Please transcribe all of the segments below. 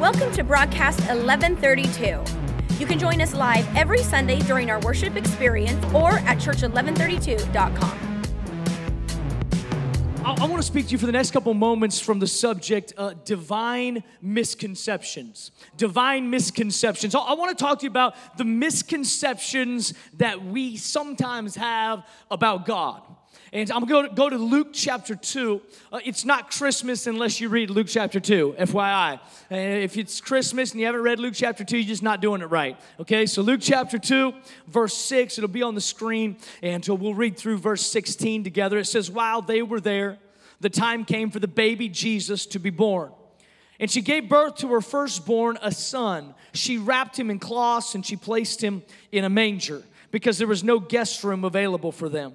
Welcome to broadcast 1132. You can join us live every Sunday during our worship experience or at church1132.com. I, want to speak to you for the next couple moments from the subject uh, divine misconceptions. Divine misconceptions. I want to talk to you about the misconceptions that we sometimes have about God. And I'm going to go to Luke chapter 2. Uh, it's not Christmas unless you read Luke chapter 2, FYI. Uh, if it's Christmas and you haven't read Luke chapter 2, you're just not doing it right. Okay, so Luke chapter 2, verse 6, it'll be on the screen, and so we'll read through verse 16 together. It says, While they were there, the time came for the baby Jesus to be born. And she gave birth to her firstborn, a son. She wrapped him in cloths and she placed him in a manger because there was no guest room available for them.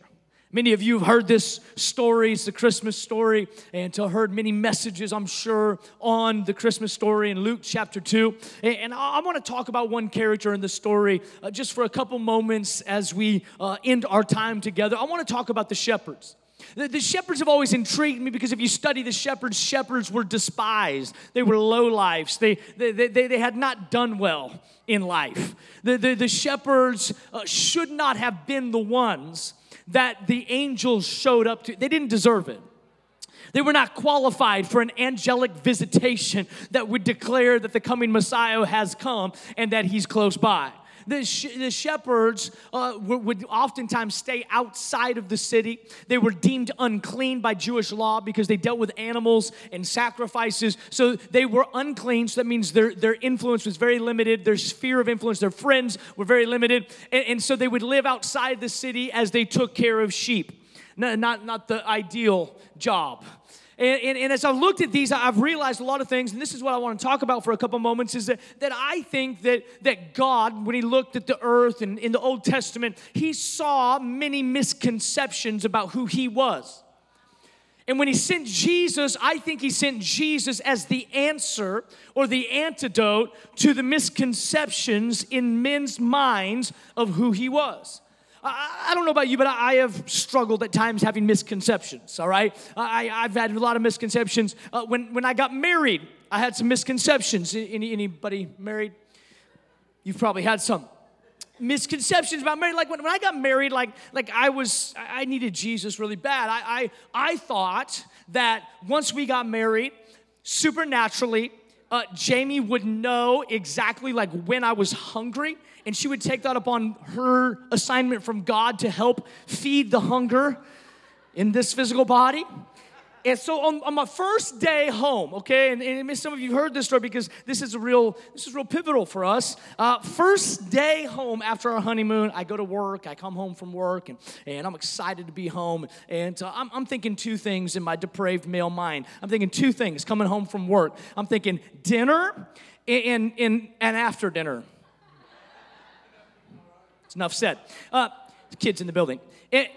Many of you have heard this story. It's the Christmas story, and heard many messages, I'm sure, on the Christmas story in Luke chapter 2. And I want to talk about one character in the story uh, just for a couple moments as we uh, end our time together. I want to talk about the shepherds. The, the, shepherds have always intrigued me because if you study the shepherds, shepherds were despised. They were low lives. They, they, they, they had not done well in life. The, the, the shepherds uh, should not have been the ones that the angels showed up to. They didn't deserve it. They were not qualified for an angelic visitation that would declare that the coming Messiah has come and that he's close by. The, sh- the shepherds uh, would, oftentimes stay outside of the city. They were deemed unclean by Jewish law because they dealt with animals and sacrifices. So they were unclean. So that means their, their influence was very limited. Their sphere of influence, their friends were very limited. And, and so they would live outside the city as they took care of sheep. Not, not the ideal job. And, and, and, as I've looked at these, I've realized a lot of things, and this is what I want to talk about for a couple moments, is that, that I think that, that God, when he looked at the earth and in the Old Testament, he saw many misconceptions about who he was. And when he sent Jesus, I think he sent Jesus as the answer or the antidote to the misconceptions in men's minds of who he was. I, don't know about you, but I, have struggled at times having misconceptions, all right? I, I've had a lot of misconceptions. Uh, when, when I got married, I had some misconceptions. Any, anybody married? You've probably had some misconceptions about marriage. Like when, when I got married, like, like I was, I needed Jesus really bad. I, I, I thought that once we got married, supernaturally, uh, Jamie would know exactly like when I was hungry and she would take that upon her assignment from God to help feed the hunger in this physical body. And so on, on my first day home, okay, and, and, some of you heard this story because this is a real, this is real pivotal for us. Uh, first day home after our honeymoon, I go to work, I come home from work, and, and I'm excited to be home. And uh, I'm, I'm thinking two things in my depraved male mind. I'm thinking two things coming home from work. I'm thinking dinner and, and, and after dinner. It's enough said. Uh, kids in the building. It,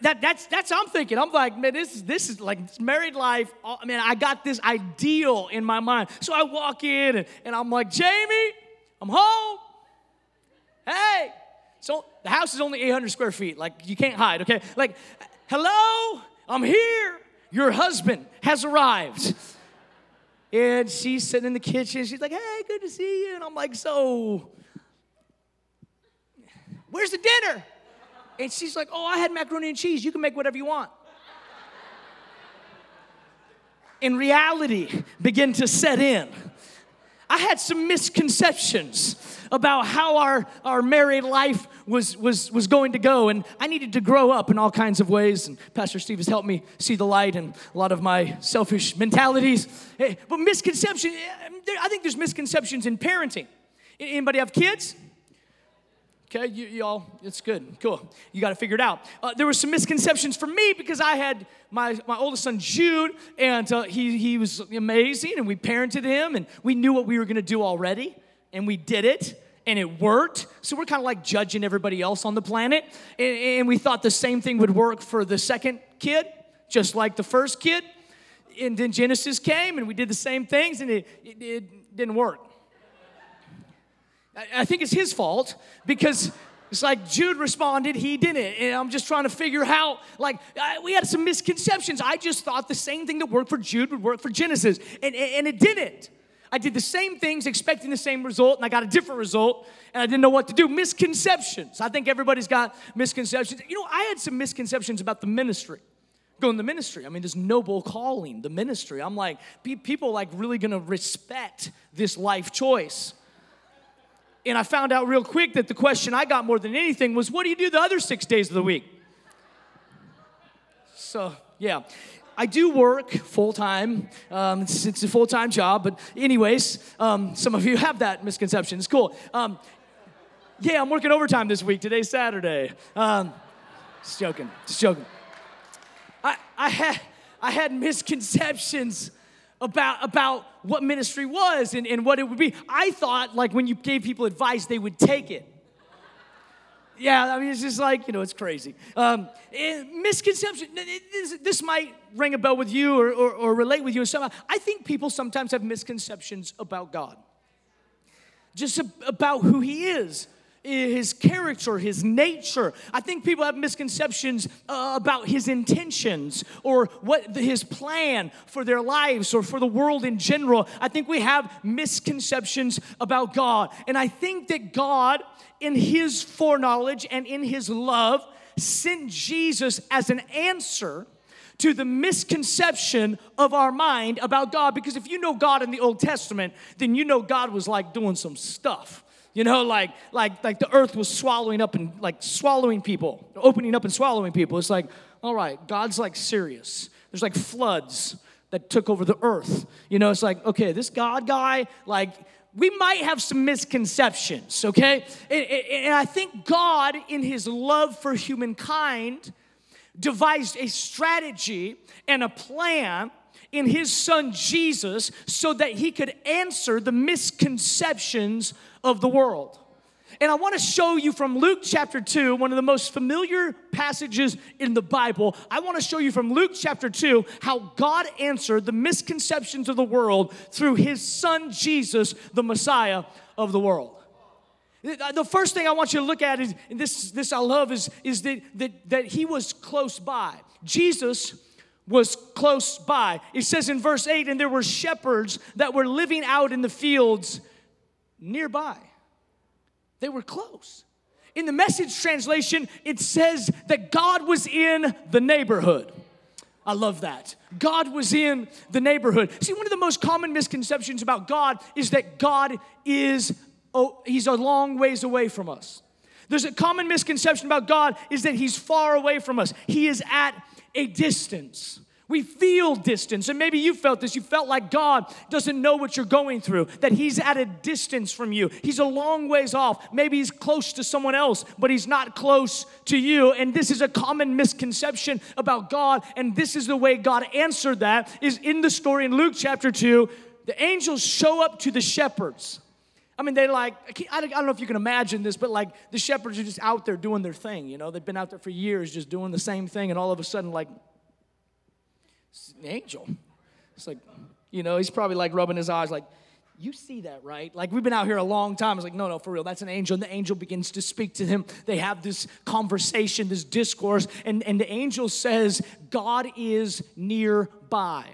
that, that's, that's I'm thinking. I'm like, man, this is, this is like married life. I mean, I got this ideal in my mind. So I walk in and, and I'm like, Jamie, I'm home. Hey. So the house is only 800 square feet. Like, you can't hide, okay? Like, hello, I'm here. Your husband has arrived. And she's sitting in the kitchen. She's like, hey, good to see you. And I'm like, so Where's the dinner? And she's like, Oh, I had macaroni and cheese. You can make whatever you want. In reality, begin to set in. I had some misconceptions about how our, our married life was, was, was going to go, and I needed to grow up in all kinds of ways. And Pastor Steve has helped me see the light and a lot of my selfish mentalities. Eh, but misconception, eh, I think there's misconceptions in parenting. Anybody have kids? Okay, you, y'all, it's good, cool. You got to figure it out. Uh, there were some misconceptions for me because I had my, my oldest son Jude, and uh, he, he was amazing, and we parented him, and we knew what we were going to do already, and we did it, and it worked. So we're kind of like judging everybody else on the planet, and, and we thought the same thing would work for the second kid, just like the first kid. And then Genesis came, and we did the same things, and it, it, it didn't work. I think it's his fault because it's like Jude responded, he didn't. And I'm just trying to figure out, like, I, we had some misconceptions. I just thought the same thing that worked for Jude would work for Genesis, and, and it didn't. I did the same things expecting the same result, and I got a different result, and I didn't know what to do. Misconceptions. I think everybody's got misconceptions. You know, I had some misconceptions about the ministry. Going the ministry. I mean, this noble calling, the ministry. I'm like, people like really gonna respect this life choice. And I found out real quick that the question I got more than anything was, What do you do the other six days of the week? So, yeah. I do work full time. Um, it's, it's, a full time job, but, anyways, um, some of you have that misconception. It's cool. Um, yeah, I'm working overtime this week. Today's Saturday. Um, just joking. Just joking. I, I, I had misconceptions about, about what ministry was and, and what it would be. I thought, like, when you gave people advice, they would take it. Yeah, I mean, it's just like, you know, it's crazy. Um, misconception, this, this, might ring a bell with you or, or, or relate with you in some I think people sometimes have misconceptions about God, just about who He is his character, his nature. I think people have misconceptions uh, about his intentions or what the, his plan for their lives or for the world in general. I think we have misconceptions about God. And I think that God, in his foreknowledge and in his love, sent Jesus as an answer to the misconception of our mind about God. Because if you know God in the Old Testament, then you know God was like doing some stuff. You know, like like like the earth was swallowing up and like swallowing people, opening up and swallowing people. It's like, all right, God's like serious. There's like floods that took over the earth. You know, it's like, okay, this God guy, like we might have some misconceptions, okay? And, and I think God, in his love for humankind, devised a strategy and a plan in his son Jesus so that he could answer the misconceptions of the world. And I want to show you from Luke chapter 2, one of the most familiar passages in the Bible. I want to show you from Luke chapter 2 how God answered the misconceptions of the world through his son Jesus, the Messiah of the world. The first thing I want you to look at is this, this I love is, is that, that, that he was close by. Jesus was close by. It says in verse 8, and there were shepherds that were living out in the fields nearby. They were close. In the message translation, it says that God was in the neighborhood. I love that. God was in the neighborhood. See, one of the most common misconceptions about God is that God is, oh, he's a long ways away from us. There's a common misconception about God is that he's far away from us. He is at a distance. We feel distance, and maybe you felt this. You felt like God doesn't know what you're going through, that He's at a distance from you. He's a long ways off. Maybe He's close to someone else, but He's not close to you. And this is a common misconception about God, and this is the way God answered that is in the story in Luke chapter 2. The angels show up to the shepherds. I mean, they like, I don't know if you can imagine this, but like the shepherds are just out there doing their thing. You know, they've been out there for years just doing the same thing, and all of a sudden, like, an angel. It's like, you know, he's probably like rubbing his eyes, like, you see that, right? Like, we've been out here a long time. It's like, no, no, for real, that's an angel. And the angel begins to speak to him. They have this conversation, this discourse, and, and the angel says, God is nearby.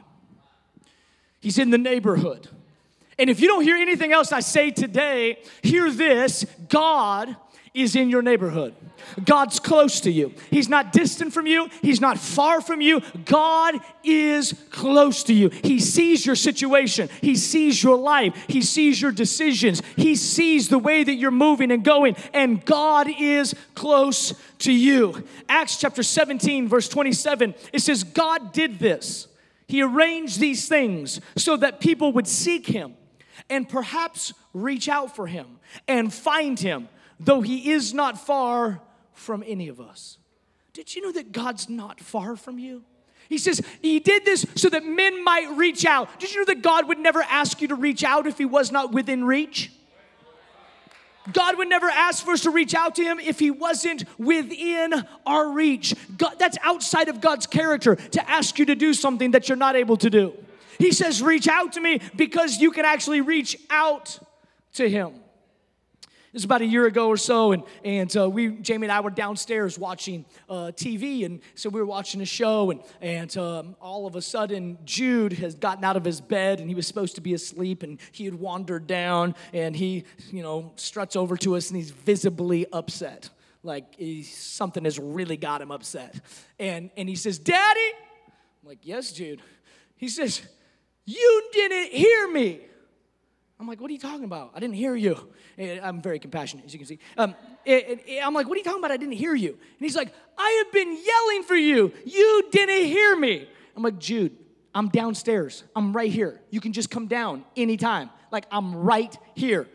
He's in the neighborhood. And if you don't hear anything else I say today, hear this God is in your neighborhood. God's close to you. He's not distant from you. He's not far from you. God is close to you. He sees your situation. He sees your life. He sees your decisions. He sees the way that you're moving and going. And God is close to you. Acts chapter 17, verse 27, it says, God did this. He arranged these things so that people would seek Him and perhaps reach out for Him and find Him though he is not far from any of us. Did you know that God's not far from you? He says he did this so that men might reach out. Did you know that God would never ask you to reach out if he was not within reach? God would never ask for us to reach out to him if he wasn't within our reach. God, that's outside of God's character to ask you to do something that you're not able to do. He says, Reach out to me because you can actually reach out to him. It was about a year ago or so, and, and uh, we, Jamie and I were downstairs watching uh, TV, and so we were watching a show, and, and um, all of a sudden, Jude has gotten out of his bed, and he was supposed to be asleep, and he had wandered down, and he, you know, struts over to us, and he's visibly upset. Like something has really got him upset. And, and he says, Daddy, I'm like, yes, Jude. He says, You didn't hear me. I'm like, what are you talking about? I didn't hear you. Eh, I'm very compassionate, as you can see. Um, and, and I'm like, what are you talking about? I didn't hear you. And he's like, I have been yelling for you. You didn't hear me. I'm like, Jude, I'm downstairs. I'm right here. You can just come down anytime. Like, I'm right here.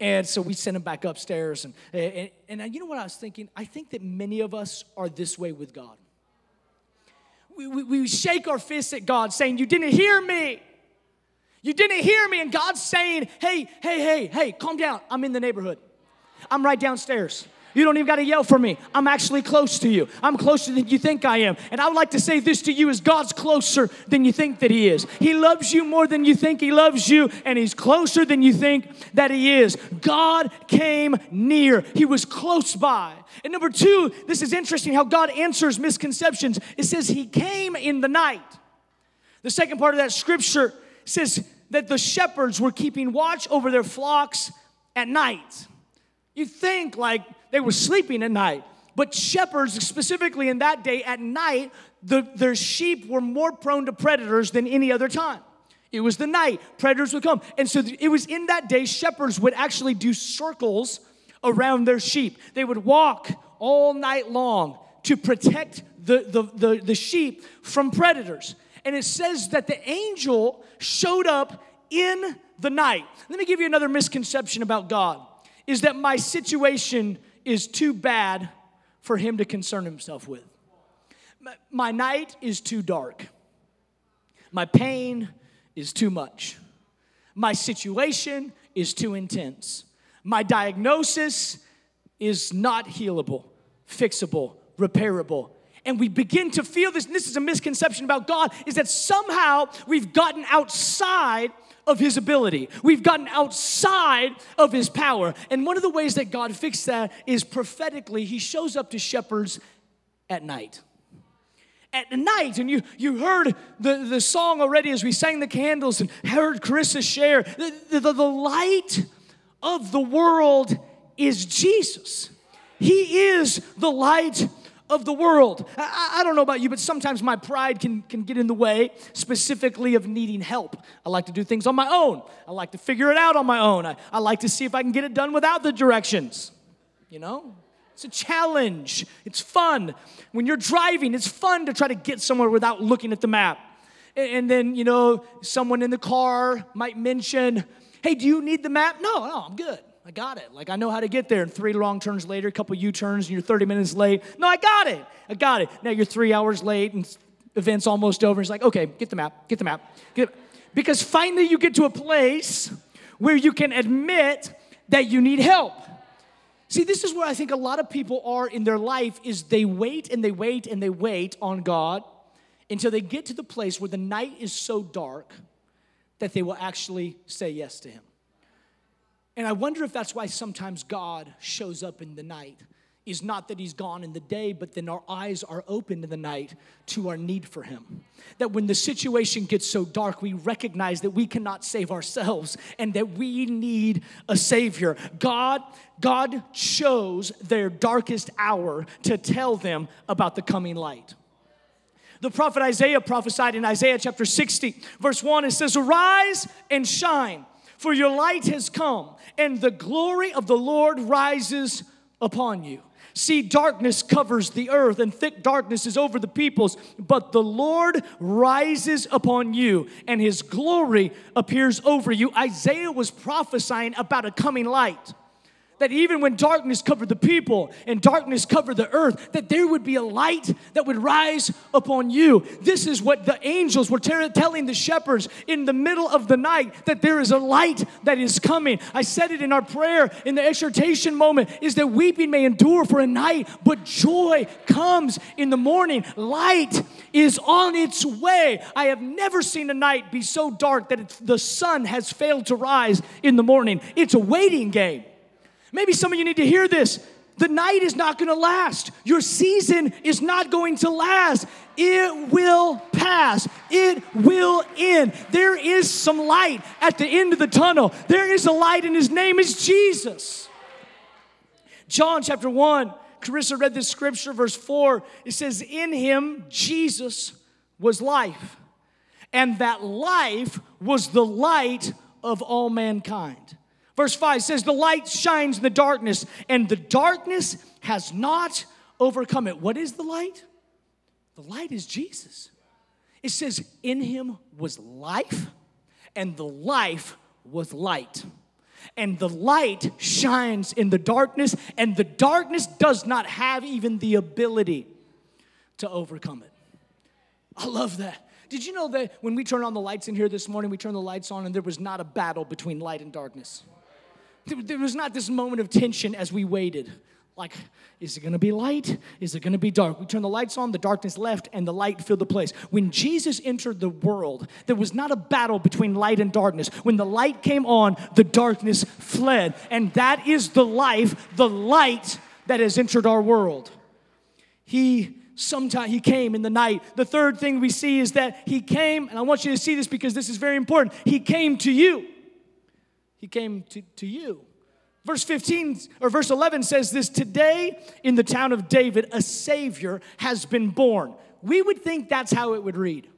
And so we sent him back upstairs. And, and, and you know what I was thinking? I think that many of us are this way with God. We, we, we shake our fists at God saying, You didn't hear me. You didn't hear me, and God's saying, Hey, hey, hey, hey, calm down. I'm in the neighborhood. I'm right downstairs. You don't even got to yell for me. I'm actually close to you. I'm closer than you think I am. And I would like to say this to you is God's closer than you think that he is. He loves you more than you think he loves you and he's closer than you think that he is. God came near. He was close by. And number 2, this is interesting how God answers misconceptions. It says he came in the night. The second part of that scripture says that the shepherds were keeping watch over their flocks at night. You think like they were sleeping at night, but shepherds, specifically in that day at night, the, their sheep were more prone to predators than any other time. It was the night, predators would come. And so it was in that day, shepherds would actually do circles around their sheep. They would walk all night long to protect the, the, the, the sheep from predators and it says that the angel showed up in the night. Let me give you another misconception about God is that my situation is too bad for him to concern himself with. My night is too dark. My pain is too much. My situation is too intense. My diagnosis is not healable, fixable, repairable and we begin to feel this, and this is a misconception about God, is that somehow we've gotten outside of his ability. We've gotten outside of his power. And one of the ways that God fixed that is prophetically, he shows up to shepherds at night. At night, and you, you heard the, the song already as we sang the candles and heard Carissa share. The, the, the light of the world is Jesus. He is the light of the world. I, I, don't know about you, but sometimes my pride can, can get in the way, specifically of needing help. I like to do things on my own. I like to figure it out on my own. I, I like to see if I can get it done without the directions. You know? It's a challenge. It's fun. When you're driving, it's fun to try to get somewhere without looking at the map. And, and then, you know, someone in the car might mention, hey, do you need the map? No, no, I'm good. I got it. Like I know how to get there. And three long turns later, a couple U turns, and you're 30 minutes late. No, I got it. I got it. Now you're three hours late, and event's almost over. It's like, okay, get the map. Get the map. Get because finally you get to a place where you can admit that you need help. See, this is where I think a lot of people are in their life is they wait and they wait and they wait on God until they get to the place where the night is so dark that they will actually say yes to him. And I wonder if that's why sometimes God shows up in the night, is not that he's gone in the day, but then our eyes are open in the night to our need for him. That when the situation gets so dark, we recognize that we cannot save ourselves and that we need a savior. God, God chose their darkest hour to tell them about the coming light. The prophet Isaiah prophesied in Isaiah chapter 60, verse 1, it says, Arise and shine, for your light has come, and the glory of the Lord rises upon you. See, darkness covers the earth, and thick darkness is over the peoples, but the Lord rises upon you, and his glory appears over you. Isaiah was prophesying about a coming light that even when darkness covered the people and darkness covered the earth, that there would be a light that would rise upon you. This is what the angels were telling the shepherds in the middle of the night that there is a light that is coming. I said it in our prayer in the exhortation moment is that weeping may endure for a night, but joy comes in the morning. Light is on its way. I have never seen a night be so dark that the sun has failed to rise in the morning. It's a waiting game. Maybe some of you need to hear this. The night is not going to last. Your season is not going to last. It will pass. It will end. There is some light at the end of the tunnel. There is a light, and his name is Jesus. John chapter 1, Carissa read this scripture, verse 4. It says, In him, Jesus was life, and that life was the light of all mankind. Verse 5 says, The light shines in the darkness, and the darkness has not overcome it. What is the light? The light is Jesus. It says, In him was life, and the life was light. And the light shines in the darkness, and the darkness does not have even the ability to overcome it. I love that. Did you know that when we turn on the lights in here this morning, we turn the lights on, and there was not a battle between light and darkness? There was not this moment of tension as we waited. Like, is it gonna be light? Is it gonna be dark? We turned the lights on, the darkness left, and the light filled the place. When Jesus entered the world, there was not a battle between light and darkness. When the light came on, the darkness fled. And that is the life, the light that has entered our world. He sometime he came in the night. The third thing we see is that he came, and I want you to see this because this is very important. He came to you. He came to, to you. Verse 15 or verse 11 says this Today in the town of David, a Savior has been born. We would think that's how it would read.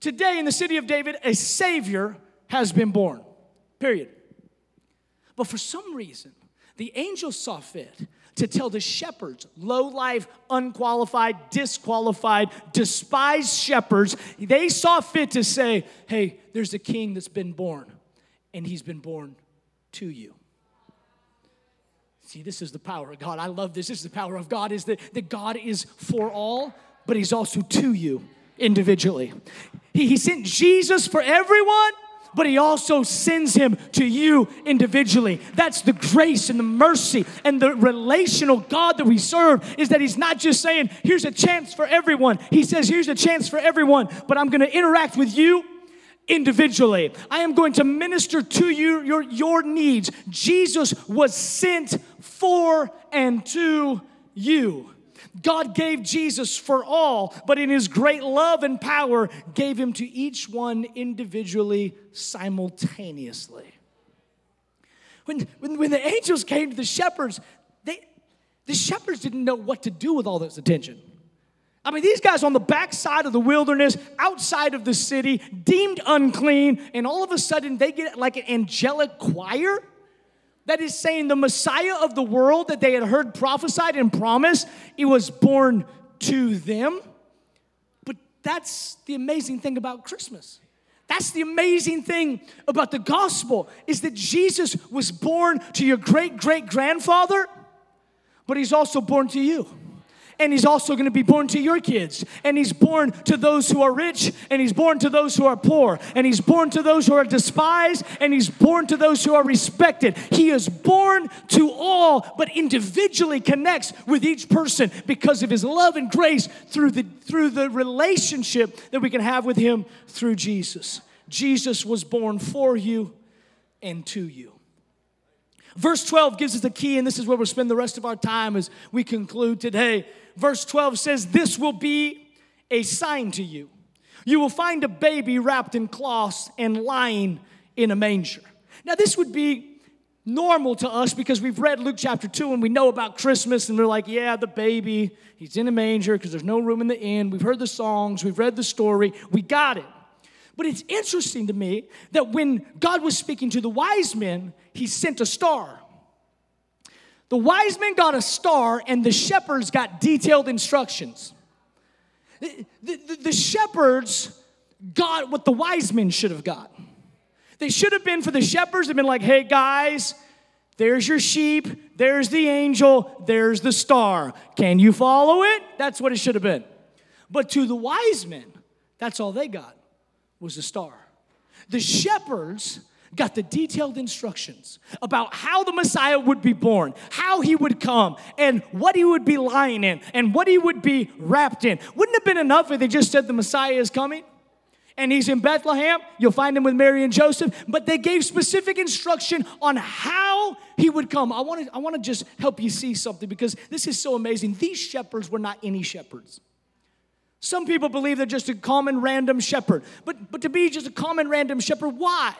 Today in the city of David, a Savior has been born. Period. But for some reason, the angel saw fit to tell the shepherds, low life, unqualified, disqualified, despised shepherds, they saw fit to say, hey, there's a king that's been born and he's been born to you. See, this is the power of God. I love this. This is the power of God is that, that God is for all, but he's also to you individually. He, he sent Jesus for everyone, but he also sends him to you individually. That's the grace and the mercy and the relational God that we serve is that he's not just saying, here's a chance for everyone. He says, here's a chance for everyone, but I'm going to interact with you individually. I am going to minister to you your, your needs. Jesus was sent for and to you. God gave Jesus for all, but in his great love and power, gave him to each one individually, simultaneously. When, when, when the angels came to the shepherds, they, the shepherds didn't know what to do with all this attention. I mean, these guys on the backside of the wilderness, outside of the city, deemed unclean, and all of a sudden they get like an angelic choir that is saying the Messiah of the world that they had heard prophesied and promised, it was born to them. But that's the amazing thing about Christmas. That's the amazing thing about the gospel is that Jesus was born to your great great grandfather, but he's also born to you and he's also going to be born to your kids. And he's born to those who are rich and he's born to those who are poor. And he's born to those who are despised and he's born to those who are respected. He is born to all but individually connects with each person because of his love and grace through the through the relationship that we can have with him through Jesus. Jesus was born for you and to you. Verse 12 gives us the key, and this is where we'll spend the rest of our time as we conclude today. Verse 12 says, This will be a sign to you. You will find a baby wrapped in cloths and lying in a manger. Now, this would be normal to us because we've read Luke chapter 2 and we know about Christmas and we're like, yeah, the baby, he's in a manger because there's no room in the inn. We've heard the songs, we've read the story, we got it. But it's interesting to me that when God was speaking to the wise men, he sent a star. The wise men got a star, and the shepherds got detailed instructions. The, the, the shepherds got what the wise men should have got. They should have been for the shepherds, they've been like, hey guys, there's your sheep, there's the angel, there's the star. Can you follow it? That's what it should have been. But to the wise men, that's all they got was a star. The shepherds got the detailed instructions about how the Messiah would be born, how he would come, and what he would be lying in, and what he would be wrapped in. Wouldn't it have been enough if they just said the Messiah is coming? And he's in Bethlehem. You'll find him with Mary and Joseph. But they gave specific instruction on how he would come. I want to I want to just help you see something because this is so amazing. These shepherds were not any shepherds. Some people believe they're just a common random shepherd. But, but to be just a common random shepherd, why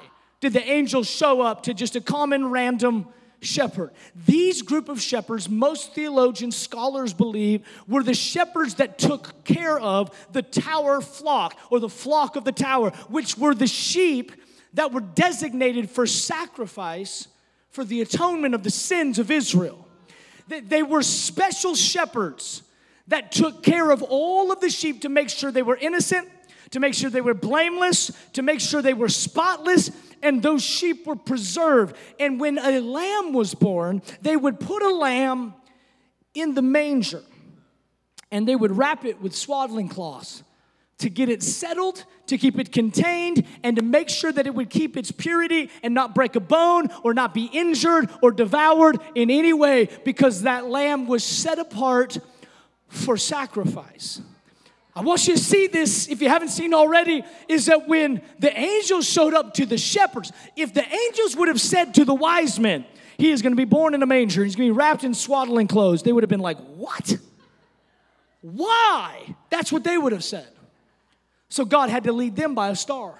did the angels show up to just a common random shepherd? These group of shepherds, most theologians, scholars believe, were the shepherds that took care of the tower flock or the flock of the tower, which were the sheep that were designated for sacrifice for the atonement of the sins of Israel. They, they were special shepherds that took care of all of the sheep to make sure they were innocent, to make sure they were blameless, to make sure they were spotless, and those sheep were preserved. And when a lamb was born, they would put a lamb in the manger and they would wrap it with swaddling cloths to get it settled, to keep it contained, and to make sure that it would keep its purity and not break a bone or not be injured or devoured in any way because that lamb was set apart for sacrifice. I want you to see this, if you haven't seen already, is that when the angels showed up to the shepherds, if the angels would have said to the wise men, He is going to be born in a manger, He's going to be wrapped in swaddling clothes, they would have been like, What? Why? That's what they would have said. So God had to lead them by a star.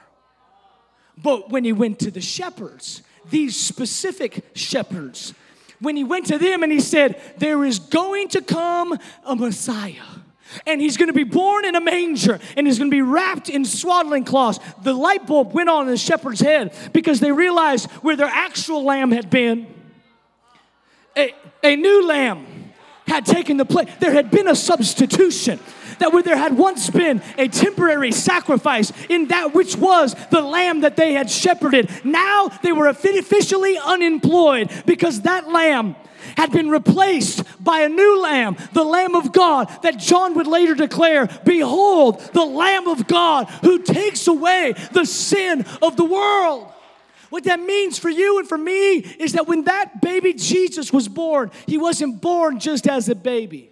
But when He went to the shepherds, these specific shepherds, when he went to them and he said, There is going to come a Messiah. And he's gonna be born in a manger and he's gonna be wrapped in swaddling cloths. The light bulb went on in the shepherd's head because they realized where their actual lamb had been, a, a new lamb had taken the place. There had been a substitution that where there had once been a temporary sacrifice in that which was the lamb that they had shepherded, now they were officially unemployed because that lamb had been replaced by a new lamb, the Lamb of God, that John would later declare, Behold, the Lamb of God who takes away the sin of the world. What that means for you and for me is that when that baby Jesus was born, he wasn't born just as a baby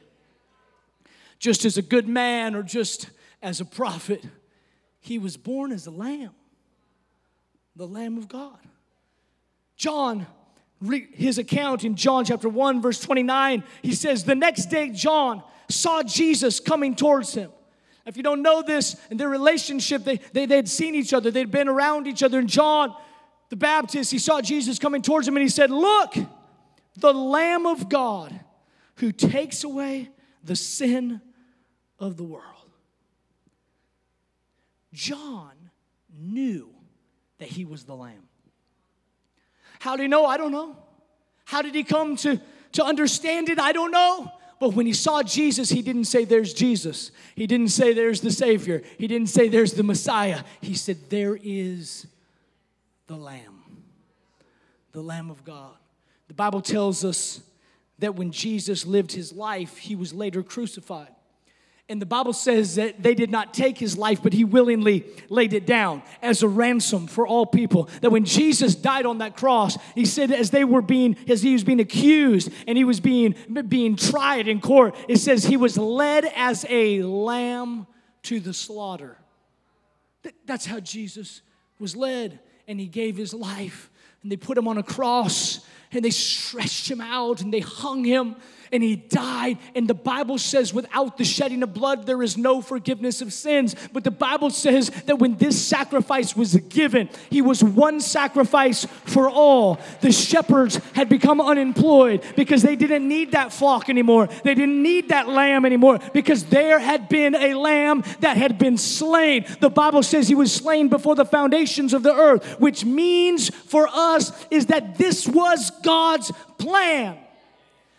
just as a good man or just as a prophet. He was born as a lamb, the Lamb of God. John, his account in John chapter 1, verse 29, he says, The next day, John saw Jesus coming towards him. If you don't know this, in their relationship, they, they, they'd seen each other, they'd been around each other. And John the Baptist, he saw Jesus coming towards him and he said, Look, the Lamb of God who takes away the sin of the world. John knew that he was the Lamb. How did he know? I don't know. How did he come to, to understand it? I don't know. But when he saw Jesus, he didn't say, There's Jesus. He didn't say, There's the Savior. He didn't say, There's the Messiah. He said, There is the Lamb, the Lamb of God. The Bible tells us that when Jesus lived his life, he was later crucified. And the Bible says that they did not take his life, but he willingly laid it down as a ransom for all people. That when Jesus died on that cross, he said, as they were being, as he was being accused and he was being, being tried in court, it says he was led as a lamb to the slaughter. That's how Jesus was led, and he gave his life. And they put him on a cross, and they stretched him out and they hung him and he died. And the Bible says, without the shedding of blood, there is no forgiveness of sins. But the Bible says that when this sacrifice was given, he was one sacrifice for all. The shepherds had become unemployed because they didn't need that flock anymore. They didn't need that lamb anymore because there had been a lamb that had been slain. The Bible says he was slain before the foundations of the earth, which means for us is that this was God's plan.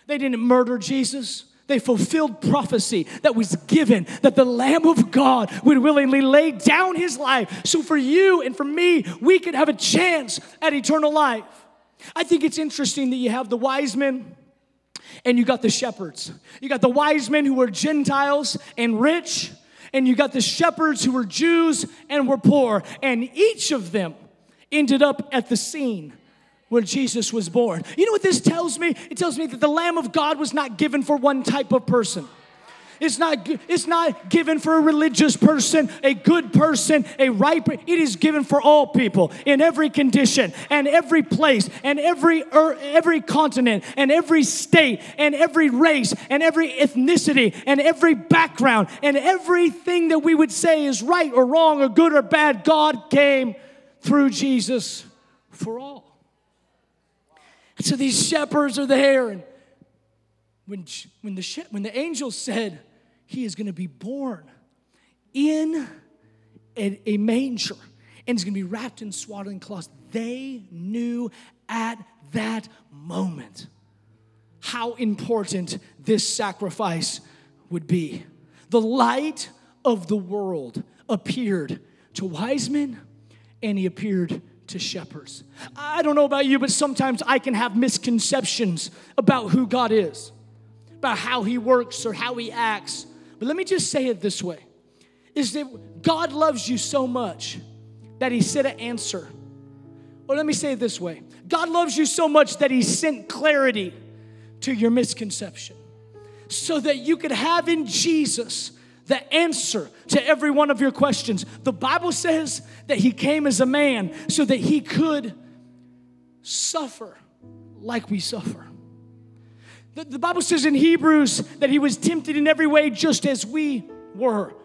They didn't murder Jesus. They fulfilled prophecy that was given that the Lamb of God would willingly lay down his life. So for you and for me, we could have a chance at eternal life. I think it's interesting that you have the wise men and you got the shepherds. You got the wise men who were Gentiles and rich, and you got the shepherds who were Jews and were poor. And each of them ended up at the scene where Jesus was born. You know what this tells me? It tells me that the Lamb of God was not given for one type of person. It's not, it's not given for a religious person, a good person, a right. It is given for all people in every condition and every place and every er, every continent and every state and every race and every ethnicity and every background and everything that we would say is right or wrong or good or bad. God came through Jesus for all. So these shepherds are there. And when, when, the, when the angel said, He is going to be born in a, a manger and he's going to be wrapped in swaddling cloths, they knew at that moment how important this sacrifice would be. The light of the world appeared to wise men and he appeared to shepherds. I don't know about you, but sometimes I can have misconceptions about who God is, about how He works or how He acts. But let me just say it this way is that God loves you so much that He sent an answer. Or let me say it this way God loves you so much that He sent clarity to your misconception so that you could have in Jesus the answer to every one of your questions. The Bible says that he came as a man so that he could suffer like we suffer. The, the, Bible says in Hebrews that he was tempted in every way just as we were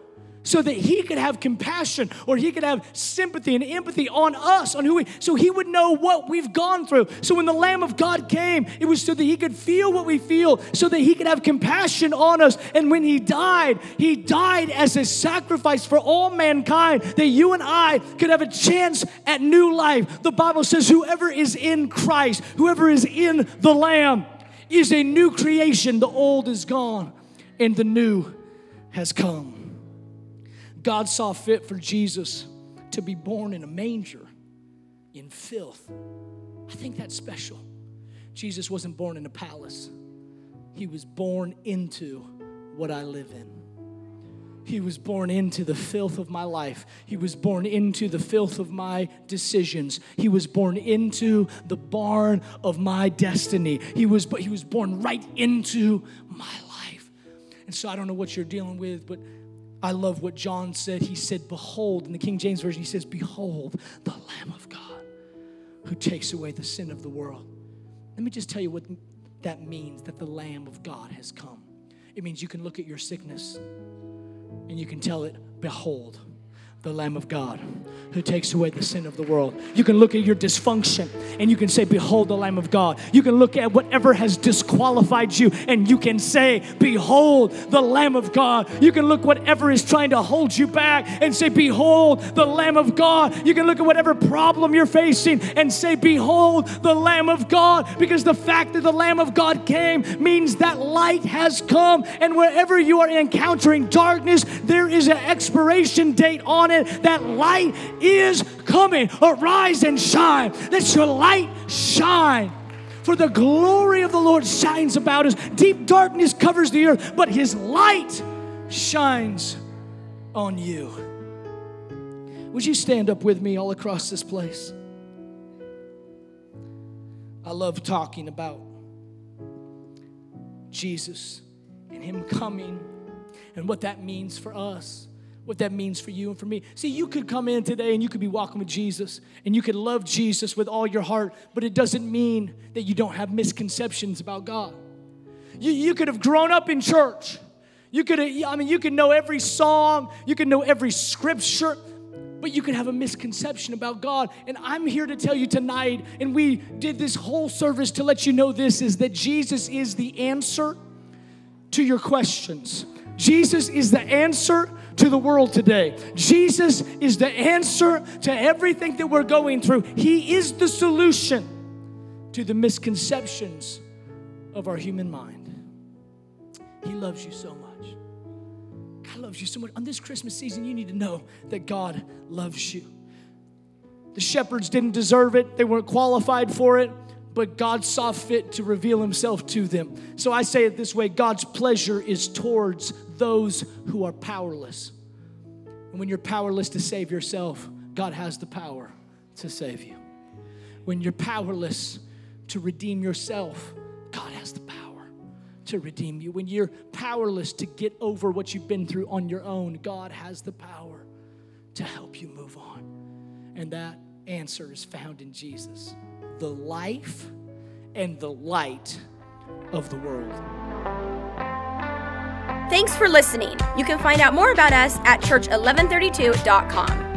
so that he could have compassion or he could have sympathy and empathy on us, on who we, so he would know what we've gone through. So when the Lamb of God came, it was so that he could feel what we feel, so that he could have compassion on us. And when he died, he died as a sacrifice for all mankind, that you and I could have a chance at new life. The Bible says, whoever is in Christ, whoever is in the Lamb, is a new creation. The old is gone and the new has come. God saw fit for Jesus to be born in a manger in filth. I think that's special. Jesus wasn't born in a palace, he was born into what I live in. He was born into the filth of my life. He was born into the filth of my decisions. He was born into the barn of my destiny. He was, he was born right into my life. And so I don't know what you're dealing with, but I love what John said. He said, Behold, in the King James Version, he says, Behold, the Lamb of God who takes away the sin of the world. Let me just tell you what that means that the Lamb of God has come. It means you can look at your sickness and you can tell it, Behold, the Lamb of God who takes away the sin of the world. You can look at your dysfunction and you can say, Behold the Lamb of God. You can look at whatever has disqualified you and you can say, Behold the Lamb of God. You can look whatever is trying to hold you back and say, Behold the Lamb of God. You can look at whatever problem you're facing and say, Behold the Lamb of God. Because the fact that the Lamb of God came means that light has come. And wherever you are encountering darkness, there is an expiration date on it. That light is coming. Arise and shine. Let your light shine. For the glory of the Lord shines about us. Deep darkness covers the earth, but his light shines on you. Would you stand up with me all across this place? I love talking about Jesus and him coming and what that means for us what that means for you and for me. See, you could come in today and you could be walking with Jesus and you could love Jesus with all your heart, but it doesn't mean that you don't have misconceptions about God. You, you could have grown up in church. You could I mean, you could know every song, you could know every scripture, but you could have a misconception about God. And I'm here to tell you tonight, and we did this whole service to let you know this is that Jesus is the answer to your questions. Jesus is the answer to the world today. Jesus is the answer to everything that we're going through. He is the solution to the misconceptions of our human mind. He loves you so much. God loves you so much. On this Christmas season, you need to know that God loves you. The shepherds didn't deserve it, they weren't qualified for it, but God saw fit to reveal himself to them. So I say it this way God's pleasure is towards those who are powerless. And when you're powerless to save yourself, God has the power to save you. When you're powerless to redeem yourself, God has the power to redeem you. When you're powerless to get over what you've been through on your own, God has the power to help you move on. And that answer is found in Jesus, the life and the light of the world. Thanks for listening. You can find out more about us at church1132.com.